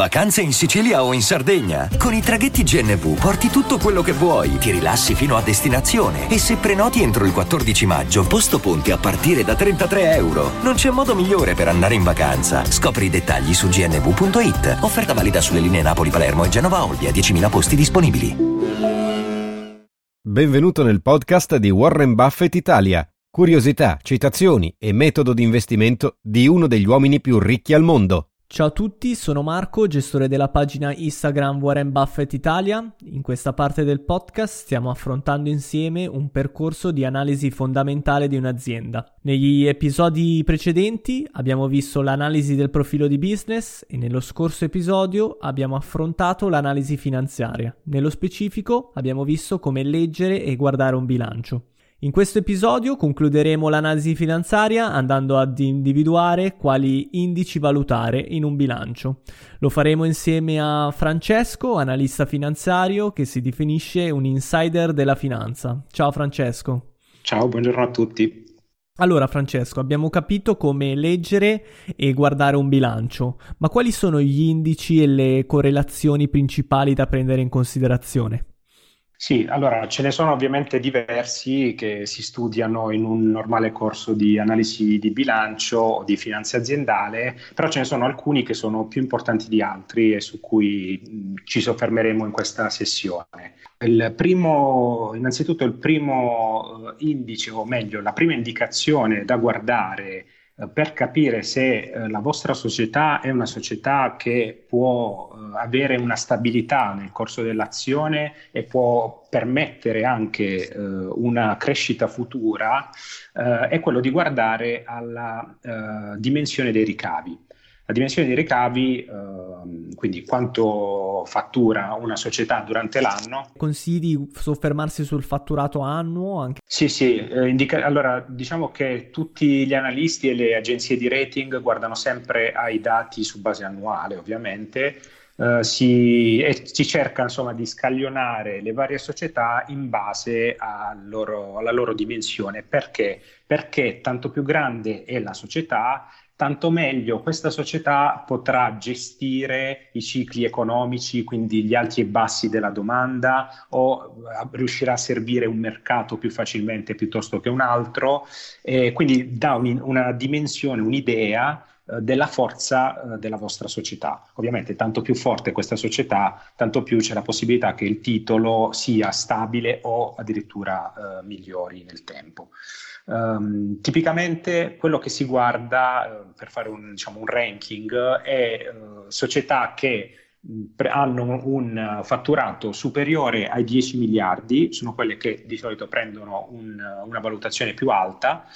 Vacanze in Sicilia o in Sardegna? Con i traghetti GNV porti tutto quello che vuoi, ti rilassi fino a destinazione e se prenoti entro il 14 maggio, posto ponti a partire da 33 euro. Non c'è modo migliore per andare in vacanza. Scopri i dettagli su gnv.it. Offerta valida sulle linee Napoli-Palermo e Genova-Olbia, 10.000 posti disponibili. Benvenuto nel podcast di Warren Buffett Italia. Curiosità, citazioni e metodo di investimento di uno degli uomini più ricchi al mondo. Ciao a tutti, sono Marco, gestore della pagina Instagram Warren Buffett Italia. In questa parte del podcast stiamo affrontando insieme un percorso di analisi fondamentale di un'azienda. Negli episodi precedenti abbiamo visto l'analisi del profilo di business e nello scorso episodio abbiamo affrontato l'analisi finanziaria. Nello specifico abbiamo visto come leggere e guardare un bilancio. In questo episodio concluderemo l'analisi finanziaria andando ad individuare quali indici valutare in un bilancio. Lo faremo insieme a Francesco, analista finanziario che si definisce un insider della finanza. Ciao Francesco. Ciao, buongiorno a tutti. Allora Francesco, abbiamo capito come leggere e guardare un bilancio, ma quali sono gli indici e le correlazioni principali da prendere in considerazione? Sì, allora ce ne sono ovviamente diversi che si studiano in un normale corso di analisi di bilancio o di finanza aziendale, però ce ne sono alcuni che sono più importanti di altri e su cui ci soffermeremo in questa sessione. Il primo, innanzitutto il primo eh, indice, o meglio, la prima indicazione da guardare per capire se eh, la vostra società è una società che può eh, avere una stabilità nel corso dell'azione e può permettere anche eh, una crescita futura, eh, è quello di guardare alla eh, dimensione dei ricavi. La dimensione dei ricavi, ehm, quindi quanto fattura una società durante l'anno. Consigli di soffermarsi sul fatturato annuo? Anche? Sì, sì, eh, indica- allora diciamo che tutti gli analisti e le agenzie di rating guardano sempre ai dati su base annuale, ovviamente. Uh, si, e si cerca insomma di scaglionare le varie società in base loro, alla loro dimensione. Perché? Perché tanto più grande è la società, tanto meglio. Questa società potrà gestire i cicli economici, quindi gli alti e bassi della domanda, o eh, riuscirà a servire un mercato più facilmente piuttosto che un altro, e quindi dà un, una dimensione, un'idea eh, della forza eh, della vostra società. Ovviamente tanto più forte questa società, tanto più c'è la possibilità che il titolo sia stabile o addirittura eh, migliori nel tempo. Um, tipicamente quello che si guarda uh, per fare un, diciamo, un ranking è uh, società che hanno un fatturato superiore ai 10 miliardi, sono quelle che di solito prendono un, una valutazione più alta.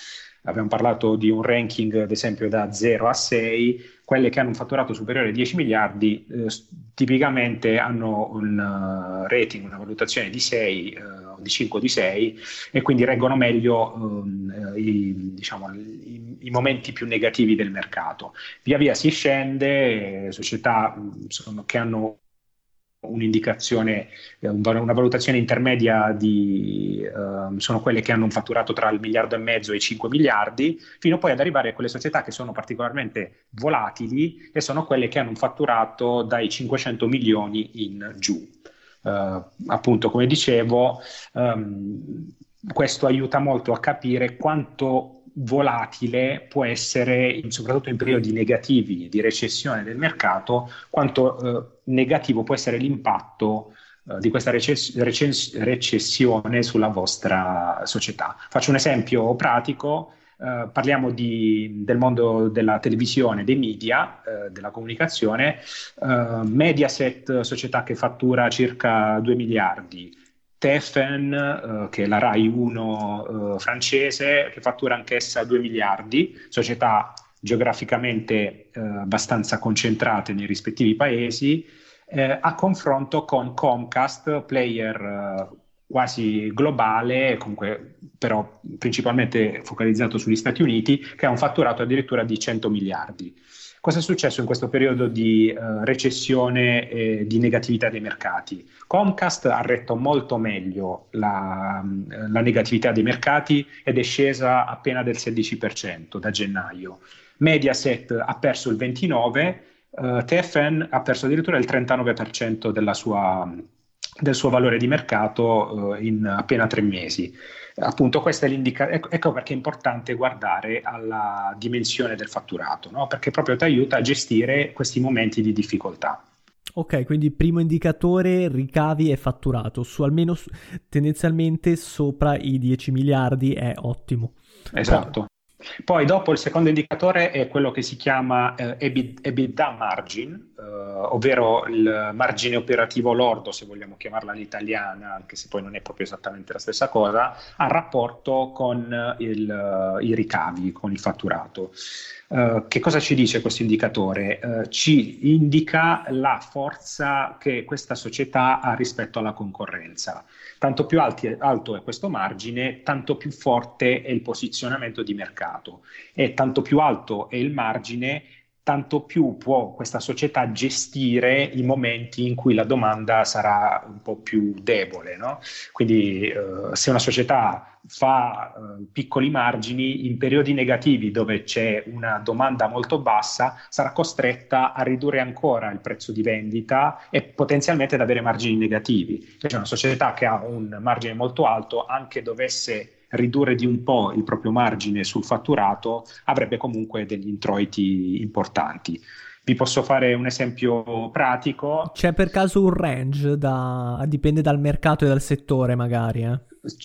Abbiamo parlato di un ranking, ad esempio, da 0 a 6, quelle che hanno un fatturato superiore ai 10 miliardi eh, tipicamente hanno un uh, rating, una valutazione di 6, uh, di 5 o di 6 e quindi reggono meglio um, i, diciamo, i, i, momenti più negativi del mercato. Via via si scende, società sono, che hanno un'indicazione, eh, una valutazione intermedia di, uh, sono quelle che hanno un fatturato tra il miliardo e mezzo e i 5 miliardi, fino poi ad arrivare a quelle società che sono particolarmente volatili e sono quelle che hanno un fatturato dai 500 milioni in giù. Uh, appunto, come dicevo, um, questo aiuta molto a capire quanto volatile può essere, soprattutto in periodi negativi di recessione del mercato, quanto eh, negativo può essere l'impatto eh, di questa recess- recess- recessione sulla vostra società. Faccio un esempio pratico. Uh, parliamo di, del mondo della televisione, dei media, uh, della comunicazione. Uh, Mediaset, società che fattura circa 2 miliardi, Stephen, eh, che è la RAI 1 eh, francese, che fattura anch'essa 2 miliardi, società geograficamente eh, abbastanza concentrate nei rispettivi paesi, a confronto con Comcast, player quasi globale, comunque però principalmente focalizzato sugli Stati Uniti, che ha un fatturato addirittura di 100 miliardi. Cosa è successo in questo periodo di uh, recessione e di negatività dei mercati? Comcast ha retto molto meglio la, la negatività dei mercati ed è scesa appena del 16% da gennaio. Mediaset ha perso il 29%, uh, TFN ha perso addirittura il 39% della sua, del suo valore di mercato uh, in appena tre mesi. Appunto, questa è l'indicazione. Ecco, ecco, perché è importante guardare alla dimensione del fatturato, no? perché proprio ti aiuta a gestire questi momenti di difficoltà. Ok, quindi primo indicatore ricavi e fatturato, su almeno tendenzialmente sopra i 10 miliardi è ottimo. Esatto. Poi dopo il secondo indicatore è quello che si chiama eh, EBITDA margin, eh, ovvero il margine operativo lordo, se vogliamo chiamarla all'italiana, anche se poi non è proprio esattamente la stessa cosa, a rapporto con il, i ricavi, con il fatturato. Uh, che cosa ci dice questo indicatore? Uh, ci indica la forza che questa società ha rispetto alla concorrenza. Tanto più alti, alto è questo margine, tanto più forte è il posizionamento di mercato e tanto più alto è il margine, tanto più può questa società gestire i momenti in cui la domanda sarà un po' più debole. No? Quindi uh, se una società fa uh, piccoli margini in periodi negativi dove c'è una domanda molto bassa, sarà costretta a ridurre ancora il prezzo di vendita e potenzialmente ad avere margini negativi. Cioè una società che ha un margine molto alto, anche dovesse ridurre di un po' il proprio margine sul fatturato, avrebbe comunque degli introiti importanti. Vi posso fare un esempio pratico. C'è per caso un range? Da... Dipende dal mercato e dal settore, magari. Eh?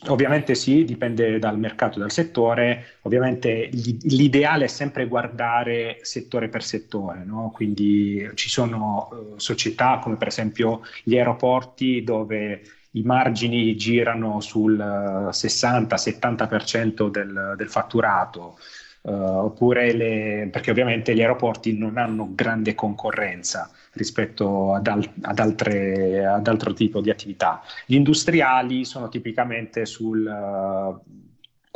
Ovviamente sì, dipende dal mercato e dal settore. Ovviamente l'ideale è sempre guardare settore per settore, no? quindi ci sono uh, società come per esempio gli aeroporti dove i margini girano sul 60-70% eh, del, del fatturato. Uh, oppure le, perché ovviamente gli aeroporti non hanno grande concorrenza rispetto ad, al, ad, altre, ad altro tipo di attività. Gli industriali sono tipicamente sul uh,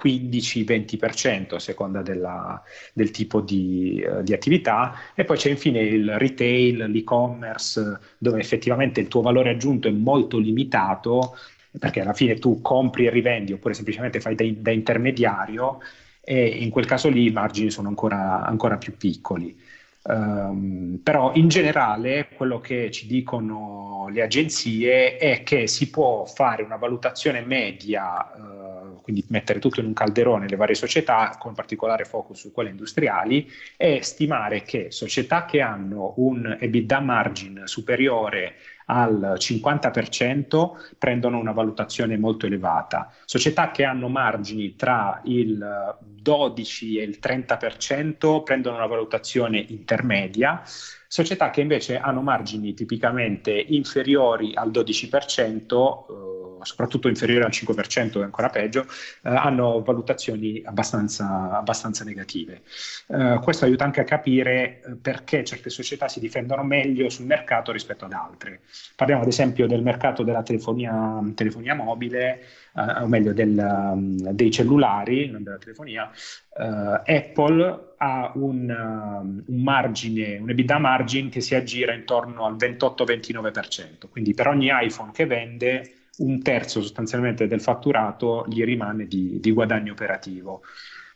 15-20% a seconda della, del tipo di, uh, di, attività e poi c'è infine il retail, l'e-commerce dove effettivamente il tuo valore aggiunto è molto limitato perché alla fine tu compri e rivendi oppure semplicemente fai da, da intermediario e in quel caso lì i margini sono ancora, ancora più piccoli. Um, però in generale quello che ci dicono le agenzie è che si può fare una valutazione media, uh, quindi mettere tutto in un calderone le varie società, con particolare focus su quelle industriali, e stimare che società che hanno un EBITDA margin superiore al 50% prendono una valutazione molto elevata. Società che hanno margini tra il 12 e il 30% prendono una valutazione intermedia. Società che invece hanno margini tipicamente inferiori al 12%, soprattutto inferiore al 5%, è ancora peggio, eh, hanno valutazioni abbastanza, abbastanza negative. Eh, questo aiuta anche a capire eh, perché certe società si difendono meglio sul mercato rispetto ad altre. Parliamo ad esempio del mercato della telefonia, telefonia mobile, eh, o meglio del, um, dei cellulari, non della telefonia. Apple ha un, um, un, margine, un EBITDA margin che si aggira intorno al 28-29%, quindi per ogni iPhone che vende un terzo sostanzialmente del fatturato gli rimane di, di guadagno operativo.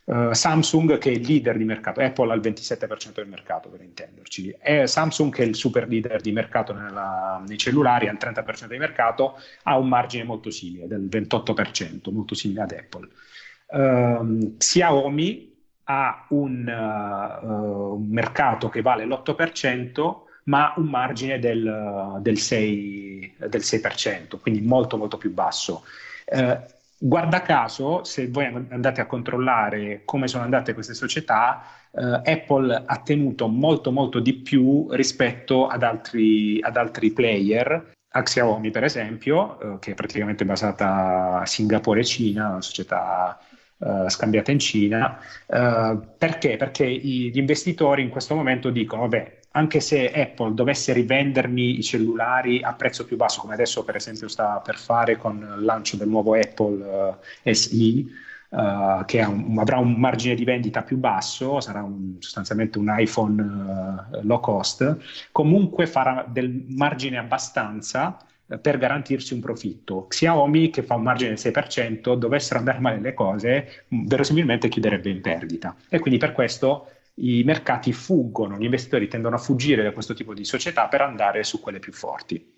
Uh, Samsung che è il leader di mercato, Apple ha il 27% del mercato per intenderci, e Samsung che è il super leader di mercato nella, nei cellulari, ha il 30% di mercato, ha un margine molto simile, del 28%, molto simile ad Apple. Uh, Xiaomi ha un, uh, un mercato che vale l'8%, ma un margine del, del, 6, del 6%, quindi molto molto più basso. Eh, guarda caso, se voi andate a controllare come sono andate queste società, eh, Apple ha tenuto molto molto di più rispetto ad altri, ad altri player, a Xiaomi per esempio, eh, che è praticamente basata a Singapore e Cina, una società Uh, scambiata in Cina. Uh, perché? Perché gli investitori in questo momento dicono: vabbè, anche se Apple dovesse rivendermi i cellulari a prezzo più basso, come adesso per esempio sta per fare con il lancio del nuovo Apple uh, SE, uh, che un, avrà un margine di vendita più basso, sarà un, sostanzialmente un iPhone uh, low cost, comunque farà del margine abbastanza per garantirsi un profitto. Xiaomi, che fa un margine del 6%, dovessero andare male le cose, verosimilmente chiuderebbe in perdita. E quindi per questo i mercati fuggono, gli investitori tendono a fuggire da questo tipo di società per andare su quelle più forti.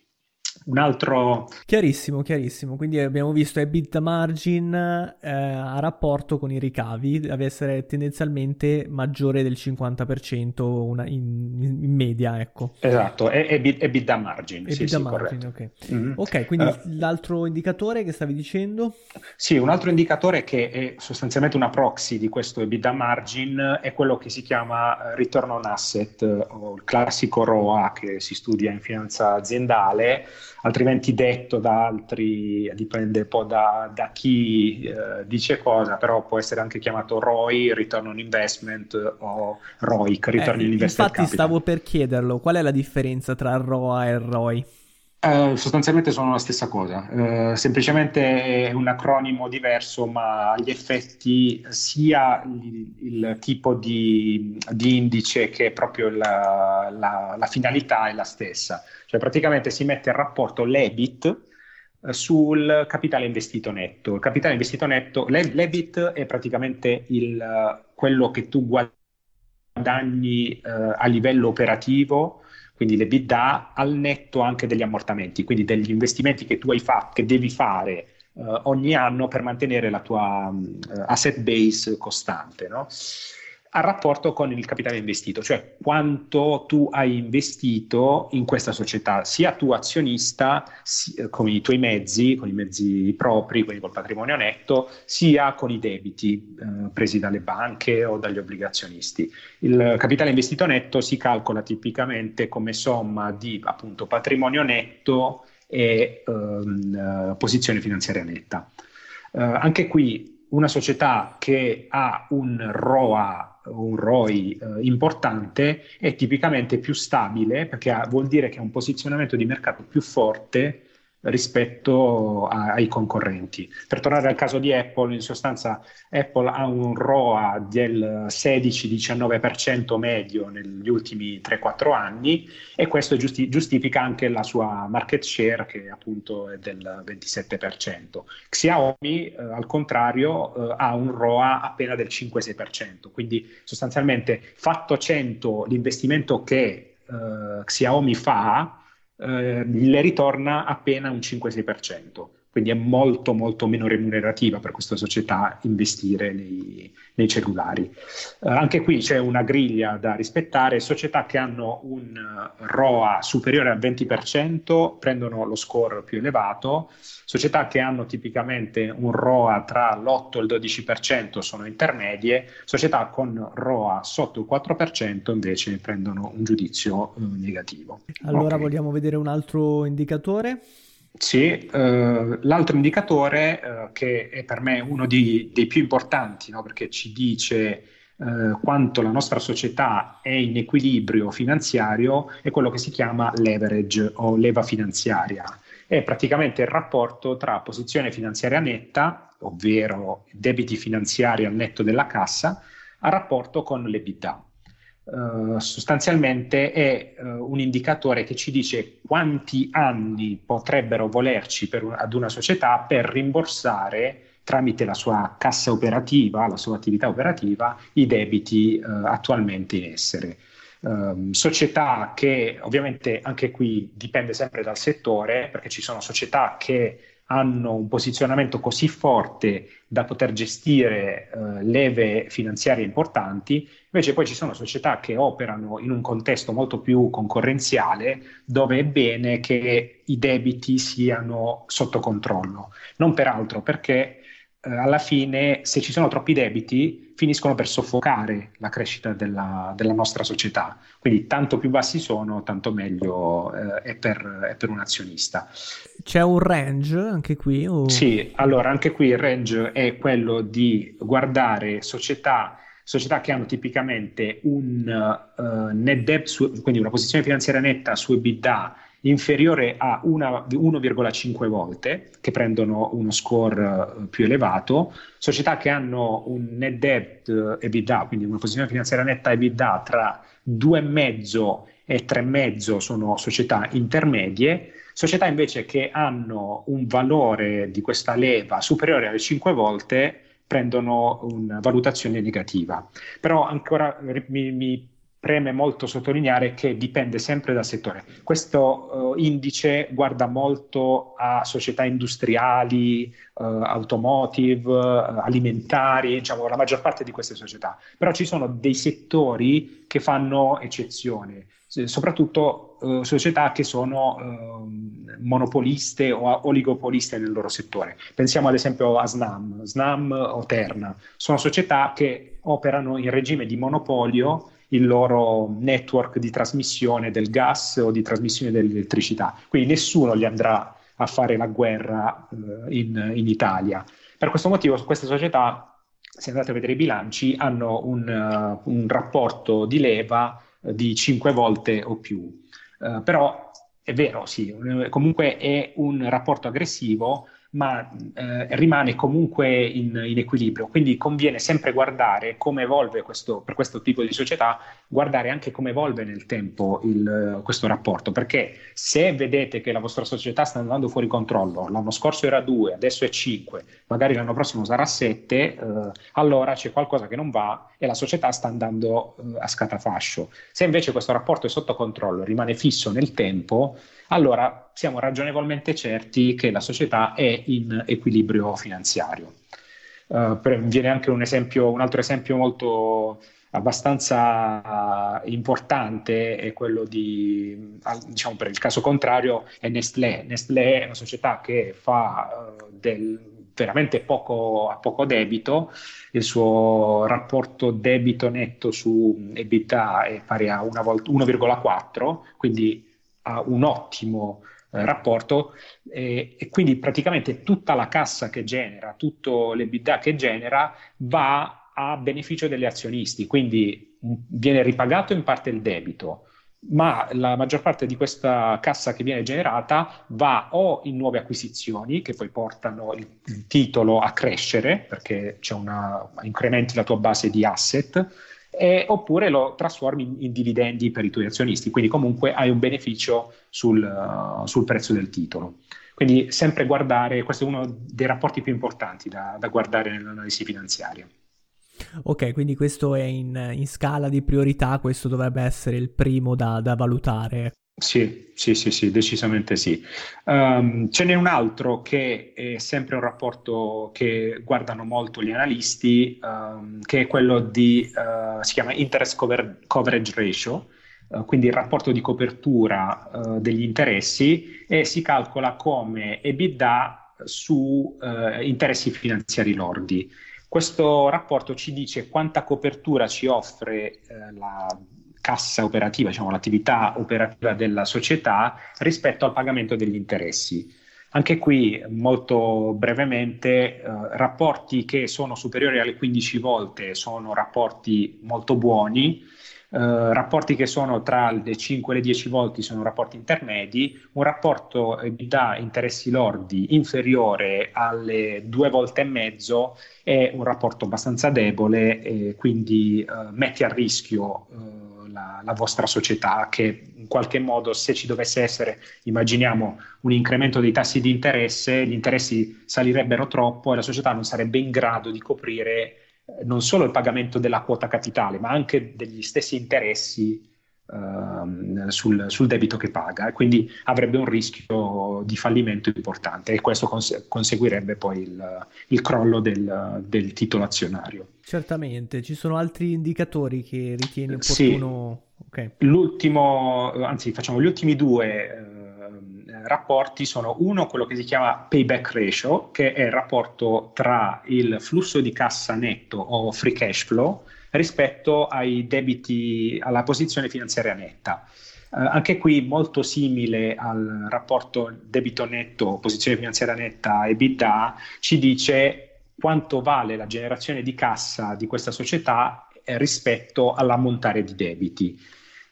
Un altro... Chiarissimo, chiarissimo. Quindi abbiamo visto EBITDA margin eh, a rapporto con i ricavi, deve essere tendenzialmente maggiore del 50% una, in, in, media, ecco. Esatto, è, è EBITDA margin. EBITDA sì, margin, sì, ok. Mm-hmm. Ok, quindi uh, l'altro indicatore che stavi dicendo? Sì, un altro indicatore che è sostanzialmente una proxy di questo EBITDA margin è quello che si chiama return on asset o il classico ROA che si studia in finanza aziendale altrimenti detto da altri, dipende un po' da, da chi eh, dice cosa, però può essere anche chiamato ROI, Return on Investment o ROIC, Return eh, on Investment Infatti capital. stavo per chiederlo, qual è la differenza tra ROA e ROI? Uh, sostanzialmente sono la stessa cosa, uh, semplicemente è un acronimo diverso, ma gli effetti sia il, il tipo di, di, indice che proprio la, la, la, finalità è la stessa. Cioè praticamente si mette in rapporto l'EBIT uh, sul capitale investito netto. Il capitale investito netto, l'EBIT è praticamente il, quello che tu guadagni a livello operativo quindi l'EBITDA al netto anche degli ammortamenti, quindi degli investimenti che tu hai fatto, che devi fare uh, ogni anno per mantenere la tua uh, asset base costante. No? A rapporto con il capitale investito, cioè quanto tu hai investito in questa società, sia tu azionista sia, con i tuoi mezzi, con i mezzi propri, quindi col patrimonio netto, sia con i debiti eh, presi dalle banche o dagli obbligazionisti. Il capitale investito netto si calcola tipicamente come somma di appunto patrimonio netto e ehm, posizione finanziaria netta. Eh, anche qui una società che ha un ROA un ROI eh, importante è tipicamente più stabile perché ha, vuol dire che ha un posizionamento di mercato più forte rispetto a, ai concorrenti. Per tornare al caso di Apple, in sostanza Apple ha un ROA del 16-19% medio negli ultimi 3-4 anni e questo giusti- giustifica anche la sua market share che appunto è del 27%. Xiaomi eh, al contrario eh, ha un ROA appena del 5-6%, quindi sostanzialmente fatto 100 l'investimento che eh, Xiaomi fa eh, le ritorna appena un 5-6%, quindi è molto molto meno remunerativa per questa società investire nei, nei cellulari. Eh, anche qui c'è una griglia da rispettare, società che hanno un ROA superiore al 20% prendono lo score più elevato, società che hanno tipicamente un ROA tra l'8 e il 12% sono intermedie, società con ROA sotto il 4% invece prendono un giudizio eh, negativo. Allora okay. vogliamo vedere un altro indicatore? Sì, eh, l'altro indicatore eh, che è per me uno di, dei più importanti, no? perché ci dice eh, quanto la nostra società è in equilibrio finanziario, è quello che si chiama leverage o leva finanziaria. È praticamente il rapporto tra posizione finanziaria netta, ovvero debiti finanziari al netto della cassa, a rapporto con l'EBITDA. Uh, sostanzialmente è uh, un indicatore che ci dice quanti anni potrebbero volerci un, ad una società per rimborsare tramite la sua cassa operativa, la sua attività operativa, i debiti uh, attualmente in essere. Um, società che ovviamente anche qui dipende sempre dal settore, perché ci sono società che hanno un posizionamento così forte da poter gestire eh, leve finanziarie importanti, invece poi ci sono società che operano in un contesto molto più concorrenziale dove è bene che i debiti siano sotto controllo, non peraltro perché eh, alla fine se ci sono troppi debiti finiscono per soffocare la crescita della, della nostra società. Quindi tanto più bassi sono, tanto meglio eh, è, per, è, per, un azionista. C'è un range anche qui? O... Sì, allora anche qui il range è quello di guardare società società che hanno tipicamente un uh, net debt, su, quindi una posizione finanziaria netta su EBITDA inferiore a 1,5 volte, che prendono uno score uh, più elevato, società che hanno un net debt uh, EBITDA, quindi una posizione finanziaria netta EBITDA tra 2,5 e 3,5 sono società intermedie, società invece che hanno un valore di questa leva superiore alle 5 volte prendono una valutazione negativa. Però ancora mi, mi preme molto sottolineare che dipende sempre dal settore. Questo uh, indice guarda molto a società industriali, uh, automotive, uh, alimentari, diciamo la maggior parte di queste società, però ci sono dei settori che fanno eccezione, soprattutto società che sono ehm, monopoliste o oligopoliste nel loro settore. Pensiamo ad esempio a Snam, Snam o Terna, sono società che operano in regime di monopolio il loro network di trasmissione del gas o di trasmissione dell'elettricità. Quindi nessuno gli andrà a fare la guerra eh, in, in, Italia. Per questo motivo queste società, se andate a vedere i bilanci, hanno un, uh, un rapporto di leva uh, di 5 volte o più. Uh, però è vero, sì, comunque è un rapporto aggressivo ma eh, rimane comunque in, in, equilibrio. Quindi conviene sempre guardare come evolve questo, per questo tipo di società, guardare anche come evolve nel tempo il, questo rapporto, perché se vedete che la vostra società sta andando fuori controllo, l'anno scorso era 2, adesso è 5, magari l'anno prossimo sarà 7, eh, allora c'è qualcosa che non va e la società sta andando eh, a scatafascio. Se invece questo rapporto è sotto controllo, rimane fisso nel tempo, allora siamo ragionevolmente certi che la società è in equilibrio finanziario. Uh, per, viene anche un, esempio, un altro esempio molto abbastanza importante è quello di, diciamo per il caso contrario, è Nestlé. Nestlé è una società che fa uh, del, veramente poco, a poco debito, il suo rapporto debito netto su EBITDA è pari a 1,4, quindi ha un ottimo eh, rapporto e, e, quindi praticamente tutta la cassa che genera, tutto l'EBITDA che genera va a beneficio degli azionisti, quindi viene ripagato in parte il debito, ma la maggior parte di questa cassa che viene generata va o in nuove acquisizioni che poi portano il, il titolo a crescere perché c'è una incrementi la tua base di asset eh, oppure lo trasformi in, in, dividendi per i tuoi azionisti, quindi comunque hai un beneficio sul, uh, sul, prezzo del titolo. Quindi sempre guardare, questo è uno dei rapporti più importanti da, da guardare nell'analisi finanziaria. Ok, quindi questo è in, in, scala di priorità, questo dovrebbe essere il primo da, da valutare. Sì, sì, sì, sì, decisamente sì. Um, ce n'è un altro che è sempre un rapporto che guardano molto gli analisti, um, che è quello di, uh, si chiama Interest Cover- Coverage Ratio, uh, quindi il rapporto di copertura uh, degli interessi e si calcola come EBITDA su interessi finanziari lordi. Questo rapporto ci dice quanta copertura ci offre la cassa operativa, diciamo l'attività operativa della società rispetto al pagamento degli interessi. Anche qui, molto brevemente, eh, rapporti che sono superiori alle 15 volte sono rapporti molto buoni, eh, rapporti che sono tra le 5 e le 10 volte sono rapporti intermedi, un rapporto da interessi lordi inferiore alle due volte e mezzo è un rapporto abbastanza debole e quindi eh, metti a rischio eh, la, la, vostra società che in qualche modo se ci dovesse essere, immaginiamo, un incremento dei tassi di interesse, gli interessi salirebbero troppo e la società non sarebbe in grado di coprire eh, non solo il pagamento della quota capitale, ma anche degli stessi interessi sul, sul, debito che paga e quindi avrebbe un rischio di fallimento importante e questo cons- conseguirebbe poi il, il crollo del, del, titolo azionario. Certamente, ci sono altri indicatori che ritieni opportuno? Sì. Okay. L'ultimo, anzi facciamo gli ultimi due eh, rapporti sono uno quello che si chiama payback ratio, che è il rapporto tra il flusso di cassa netto o free cash flow rispetto ai debiti, alla posizione finanziaria netta. Eh, anche qui molto simile al rapporto debito netto, posizione finanziaria netta e EBITDA, ci dice quanto vale la generazione di cassa di questa società eh, rispetto all'ammontare di debiti.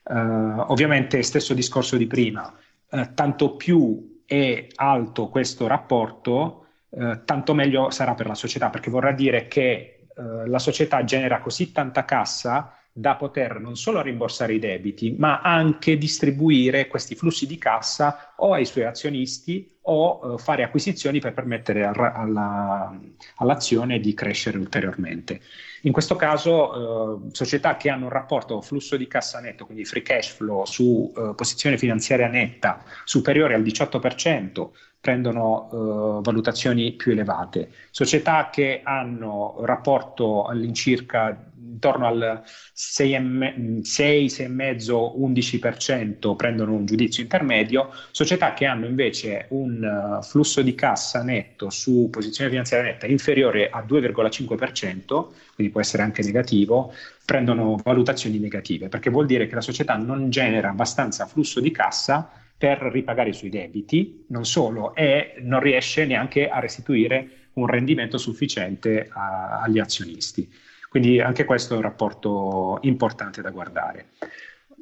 Eh, ovviamente stesso discorso di prima, eh, tanto più è alto questo rapporto, eh, tanto meglio sarà per la società, perché vorrà dire che eh, la società genera così tanta cassa da poter non solo rimborsare i debiti, ma anche distribuire questi flussi di cassa o ai suoi azionisti o eh, fare acquisizioni per permettere al, alla, all'azione di crescere ulteriormente. In questo caso eh, società che hanno un rapporto flusso di cassa netto, quindi free cash flow su eh, posizione finanziaria netta superiore al 18%, prendono eh, valutazioni più elevate. Società che hanno rapporto all'incirca intorno al 6-6,5-11% prendono un giudizio intermedio, società che hanno invece un uh, flusso di cassa netto su posizione finanziaria netta inferiore a 2,5%, quindi può essere anche negativo, prendono valutazioni negative, perché vuol dire che la società non genera abbastanza flusso di cassa per ripagare i suoi debiti, non solo, e non riesce neanche a restituire un rendimento sufficiente a, agli azionisti. Quindi anche questo è un rapporto importante da guardare.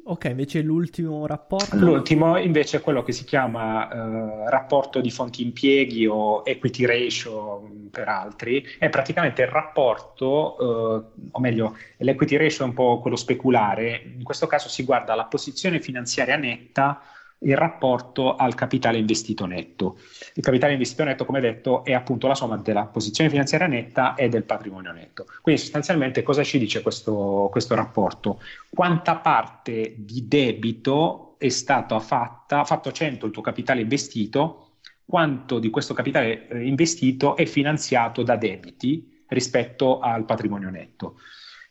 Ok, invece l'ultimo rapporto? L'ultimo invece è quello che si chiama eh, rapporto di fonti impieghi o equity ratio mm, per altri, è praticamente il rapporto, eh, o meglio, l'equity ratio è un po' quello speculare, in questo caso si guarda la posizione finanziaria netta il rapporto al capitale investito netto. Il capitale investito netto, come detto, è appunto la somma della posizione finanziaria netta e del patrimonio netto. Quindi sostanzialmente cosa ci dice questo, questo rapporto? Quanta parte di debito è stata fatta, fatto 100 il tuo capitale investito, quanto di questo capitale eh, investito è finanziato da debiti rispetto al patrimonio netto.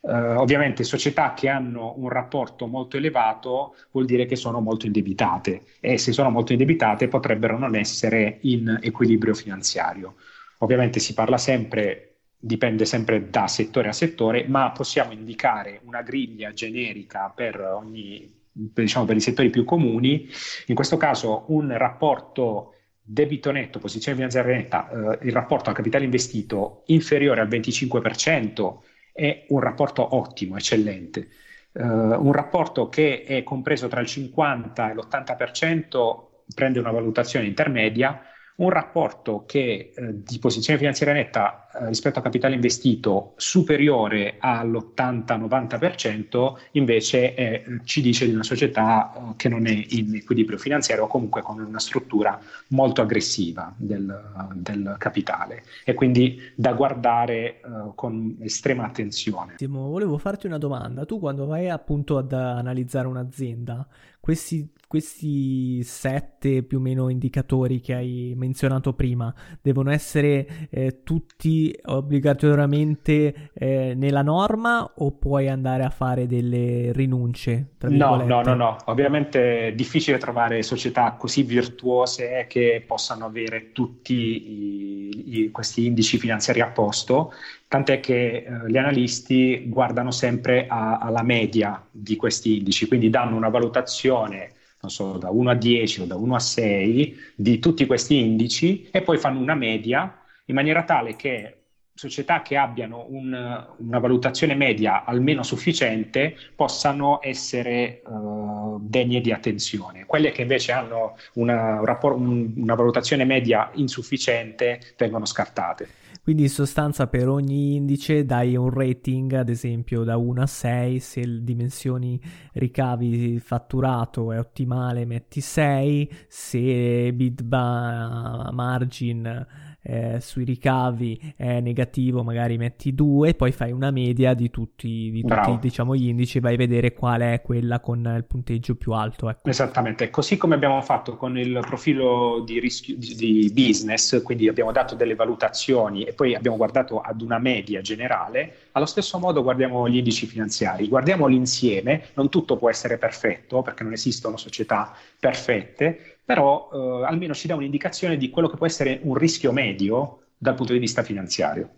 Uh, ovviamente società che hanno un rapporto molto elevato vuol dire che sono molto indebitate e se sono molto indebitate potrebbero non essere in equilibrio finanziario. Ovviamente si parla sempre, dipende sempre da settore a settore, ma possiamo indicare una griglia generica per ogni diciamo per i settori più comuni, in questo caso un rapporto debito netto, posizione finanziaria netta, eh, il rapporto al capitale investito inferiore al 25%, è un rapporto ottimo, eccellente. Uh, un rapporto che è compreso tra il 50 e l'80% prende una valutazione intermedia, un rapporto che eh, di posizione finanziaria netta eh, rispetto a capitale investito superiore all'80-90% invece è, ci dice di una società eh, che non è in equilibrio finanziario o comunque con una struttura molto aggressiva del, del capitale e quindi da guardare eh, con estrema attenzione. Volevo farti una domanda, tu quando vai appunto ad analizzare un'azienda, questi questi sette più o meno indicatori che hai menzionato prima devono essere eh, tutti obbligatoriamente eh, nella norma o puoi andare a fare delle rinunce? no, no, no, no. Ovviamente è difficile trovare società così virtuose che possano avere tutti i, i, questi indici finanziari a posto, tant'è che eh, gli analisti guardano sempre a, alla media di questi indici, quindi danno una valutazione non so, da 1 a 10 o da 1 a 6 di tutti questi indici e poi fanno una media in maniera tale che società che abbiano un, una valutazione media almeno sufficiente possano essere uh, degne di attenzione. Quelle che invece hanno una, una valutazione media insufficiente vengono scartate. Quindi in sostanza per ogni indice dai un rating, ad esempio da 1 a 6, se le dimensioni ricavi fatturato è ottimale metti 6, se bid margin eh, sui ricavi è negativo, magari metti 2, poi fai una media di tutti, di tutti diciamo, gli indici e vai a vedere qual è quella con il punteggio più alto. Ecco. Esattamente, così come abbiamo fatto con il profilo di, rischio, di, di business, quindi abbiamo dato delle valutazioni e poi abbiamo guardato ad una media generale, allo stesso modo guardiamo gli indici finanziari, guardiamo l'insieme, non tutto può essere perfetto perché non esistono società perfette, però eh, almeno ci dà un'indicazione di quello che può essere un rischio medio dal punto di vista finanziario.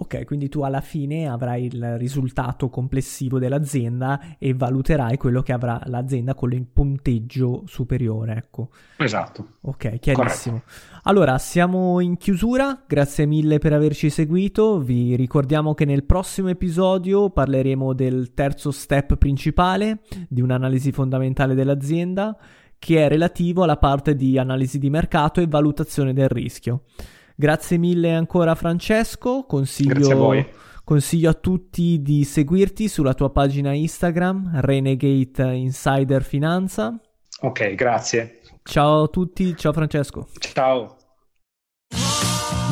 Ok, quindi tu alla fine avrai il risultato complessivo dell'azienda e valuterai quello che avrà l'azienda con il punteggio superiore, ecco. Esatto. Ok, chiarissimo. Corretto. Allora, siamo in chiusura, grazie mille per averci seguito, vi ricordiamo che nel prossimo episodio parleremo del terzo step principale di un'analisi fondamentale dell'azienda che è relativo alla parte di analisi di mercato e valutazione del rischio. Grazie mille ancora Francesco, consiglio, a, consiglio a tutti di seguirti sulla tua pagina Instagram, Renegade Insider Finanza. Ok, grazie. Ciao a tutti, ciao Francesco. Ciao.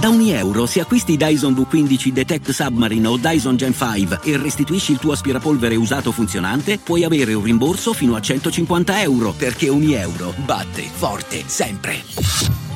Da ogni euro, se acquisti Dyson V15 Detect Submarine o Dyson Gen 5 e restituisci il tuo aspirapolvere usato funzionante, puoi avere un rimborso fino a 150 euro, perché ogni euro batte forte sempre.